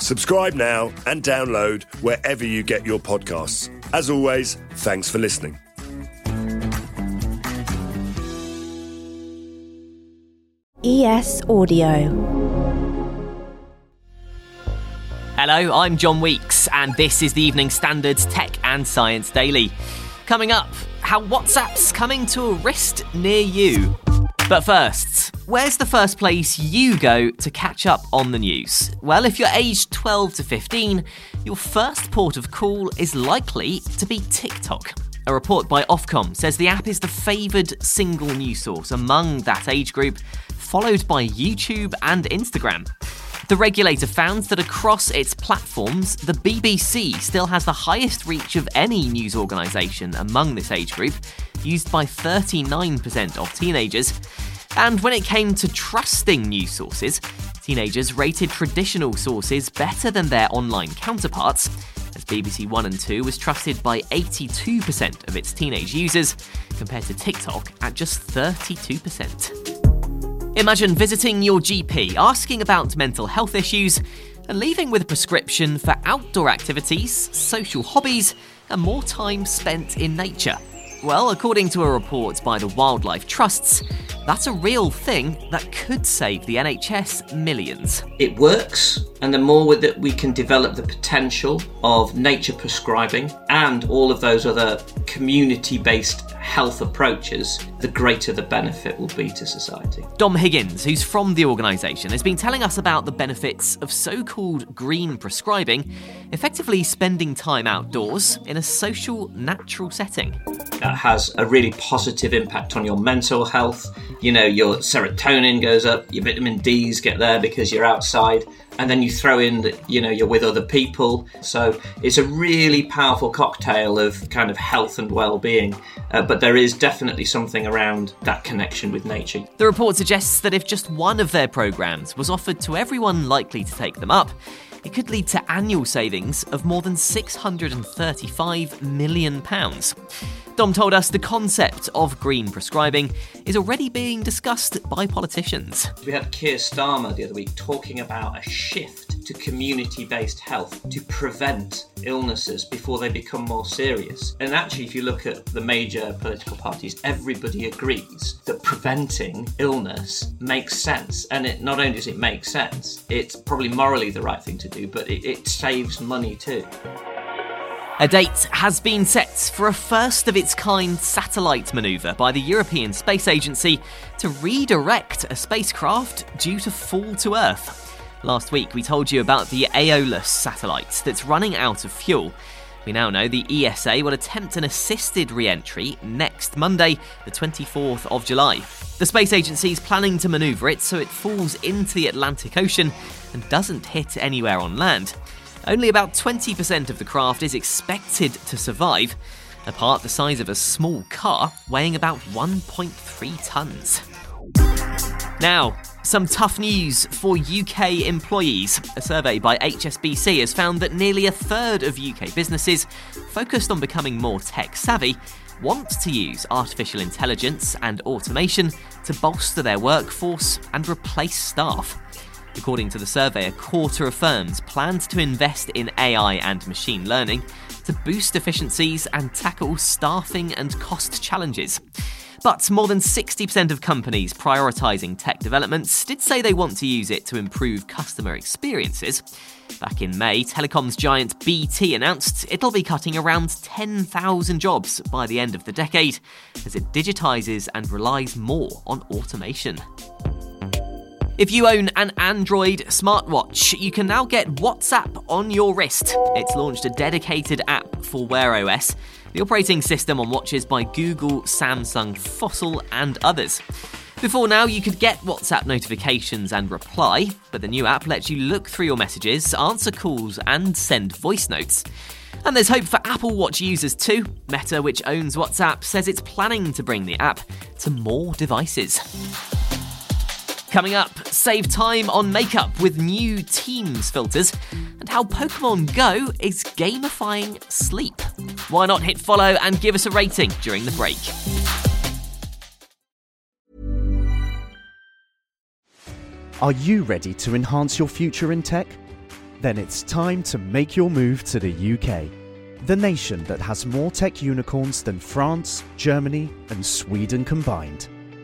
Subscribe now and download wherever you get your podcasts. As always, thanks for listening. ES Audio. Hello, I'm John Weeks, and this is the Evening Standards Tech and Science Daily. Coming up, how WhatsApp's coming to a wrist near you. But first, where's the first place you go to catch up on the news? Well, if you're aged 12 to 15, your first port of call is likely to be TikTok. A report by Ofcom says the app is the favoured single news source among that age group, followed by YouTube and Instagram. The regulator found that across its platforms, the BBC still has the highest reach of any news organisation among this age group, used by 39% of teenagers. And when it came to trusting news sources, teenagers rated traditional sources better than their online counterparts, as BBC One and 2 was trusted by 82% of its teenage users, compared to TikTok at just 32%. Imagine visiting your GP, asking about mental health issues, and leaving with a prescription for outdoor activities, social hobbies, and more time spent in nature. Well, according to a report by the Wildlife Trusts, that's a real thing that could save the NHS millions. It works, and the more that we can develop the potential of nature prescribing and all of those other community based health approaches, the greater the benefit will be to society. Dom Higgins, who's from the organisation, has been telling us about the benefits of so called green prescribing, effectively spending time outdoors in a social, natural setting. That has a really positive impact on your mental health. You know, your serotonin goes up, your vitamin D's get there because you're outside and then you throw in that you know you're with other people so it's a really powerful cocktail of kind of health and well-being uh, but there is definitely something around that connection with nature the report suggests that if just one of their programs was offered to everyone likely to take them up it could lead to annual savings of more than £635 million. Dom told us the concept of green prescribing is already being discussed by politicians. We had Keir Starmer the other week talking about a shift to community based health to prevent illnesses before they become more serious. And actually, if you look at the major political parties, everybody agrees that preventing illness makes sense. And it not only does it make sense, it's probably morally the right thing to do, but it, it saves money too. A date has been set for a first of its kind satellite manoeuvre by the European Space Agency to redirect a spacecraft due to fall to Earth. Last week, we told you about the Aeolus satellite that's running out of fuel. We now know the ESA will attempt an assisted re entry next Monday, the 24th of July. The space agency is planning to manoeuvre it so it falls into the Atlantic Ocean and doesn't hit anywhere on land. Only about 20% of the craft is expected to survive, a part the size of a small car weighing about 1.3 tonnes. Now, some tough news for UK employees. A survey by HSBC has found that nearly a third of UK businesses focused on becoming more tech savvy want to use artificial intelligence and automation to bolster their workforce and replace staff. According to the survey, a quarter of firms planned to invest in AI and machine learning to boost efficiencies and tackle staffing and cost challenges. But more than 60% of companies prioritising tech developments did say they want to use it to improve customer experiences. Back in May, telecoms giant BT announced it'll be cutting around 10,000 jobs by the end of the decade as it digitises and relies more on automation. If you own an Android smartwatch, you can now get WhatsApp on your wrist. It's launched a dedicated app for Wear OS, the operating system on watches by Google, Samsung, Fossil, and others. Before now, you could get WhatsApp notifications and reply, but the new app lets you look through your messages, answer calls, and send voice notes. And there's hope for Apple Watch users too. Meta, which owns WhatsApp, says it's planning to bring the app to more devices. Coming up, save time on makeup with new Teams filters and how Pokemon Go is gamifying sleep. Why not hit follow and give us a rating during the break? Are you ready to enhance your future in tech? Then it's time to make your move to the UK, the nation that has more tech unicorns than France, Germany, and Sweden combined.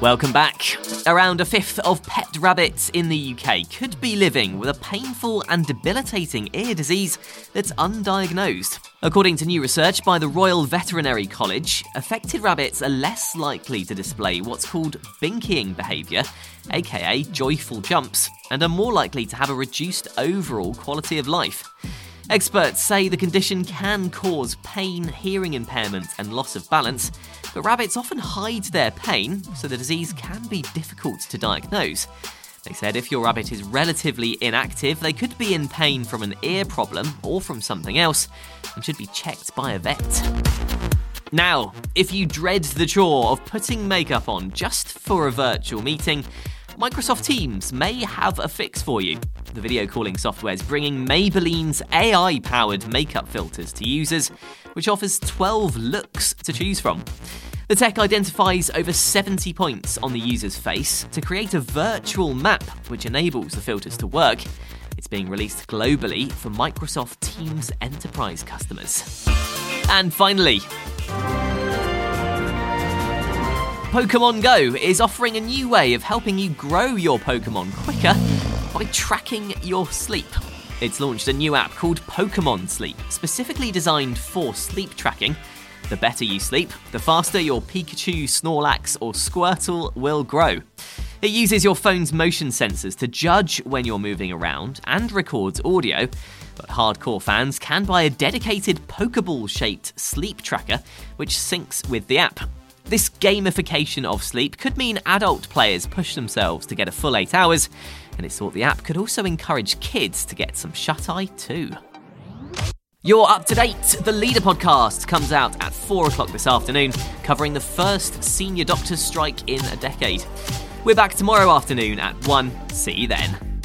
Welcome back. Around a fifth of pet rabbits in the UK could be living with a painful and debilitating ear disease that's undiagnosed. According to new research by the Royal Veterinary College, affected rabbits are less likely to display what's called binkying behaviour, aka joyful jumps, and are more likely to have a reduced overall quality of life. Experts say the condition can cause pain, hearing impairment, and loss of balance, but rabbits often hide their pain, so the disease can be difficult to diagnose. They said if your rabbit is relatively inactive, they could be in pain from an ear problem or from something else and should be checked by a vet. Now, if you dread the chore of putting makeup on just for a virtual meeting, Microsoft Teams may have a fix for you. The video calling software is bringing Maybelline's AI powered makeup filters to users, which offers 12 looks to choose from. The tech identifies over 70 points on the user's face to create a virtual map which enables the filters to work. It's being released globally for Microsoft Teams enterprise customers. And finally, Pokemon Go is offering a new way of helping you grow your Pokemon quicker by tracking your sleep. It's launched a new app called Pokemon Sleep, specifically designed for sleep tracking. The better you sleep, the faster your Pikachu, Snorlax, or Squirtle will grow. It uses your phone's motion sensors to judge when you're moving around and records audio. But hardcore fans can buy a dedicated Pokeball shaped sleep tracker, which syncs with the app. This gamification of sleep could mean adult players push themselves to get a full eight hours, and it's thought the app could also encourage kids to get some shut eye too. You're up to date. The Leader podcast comes out at 4 o'clock this afternoon, covering the first senior doctors' strike in a decade. We're back tomorrow afternoon at 1. See you then.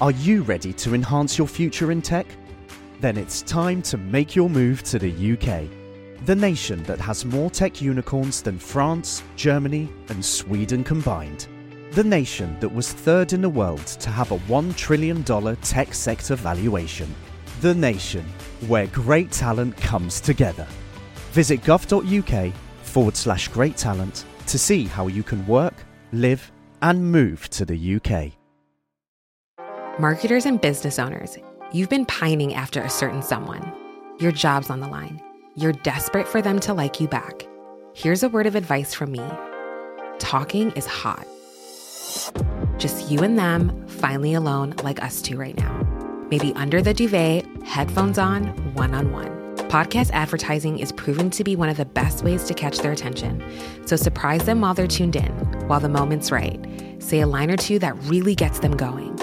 Are you ready to enhance your future in tech? Then it's time to make your move to the UK, the nation that has more tech unicorns than France, Germany, and Sweden combined. The nation that was third in the world to have a $1 trillion tech sector valuation. The nation where great talent comes together. Visit gov.uk forward slash great talent to see how you can work, live, and move to the UK. Marketers and business owners, you've been pining after a certain someone. Your job's on the line. You're desperate for them to like you back. Here's a word of advice from me talking is hot. Just you and them, finally alone, like us two right now. Maybe under the duvet, headphones on, one on one. Podcast advertising is proven to be one of the best ways to catch their attention. So surprise them while they're tuned in, while the moment's right. Say a line or two that really gets them going.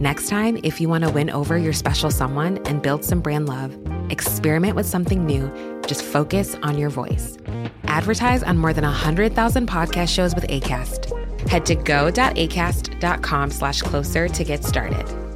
Next time, if you want to win over your special someone and build some brand love, experiment with something new. Just focus on your voice. Advertise on more than 100,000 podcast shows with ACAST. Head to go.acast.com slash closer to get started.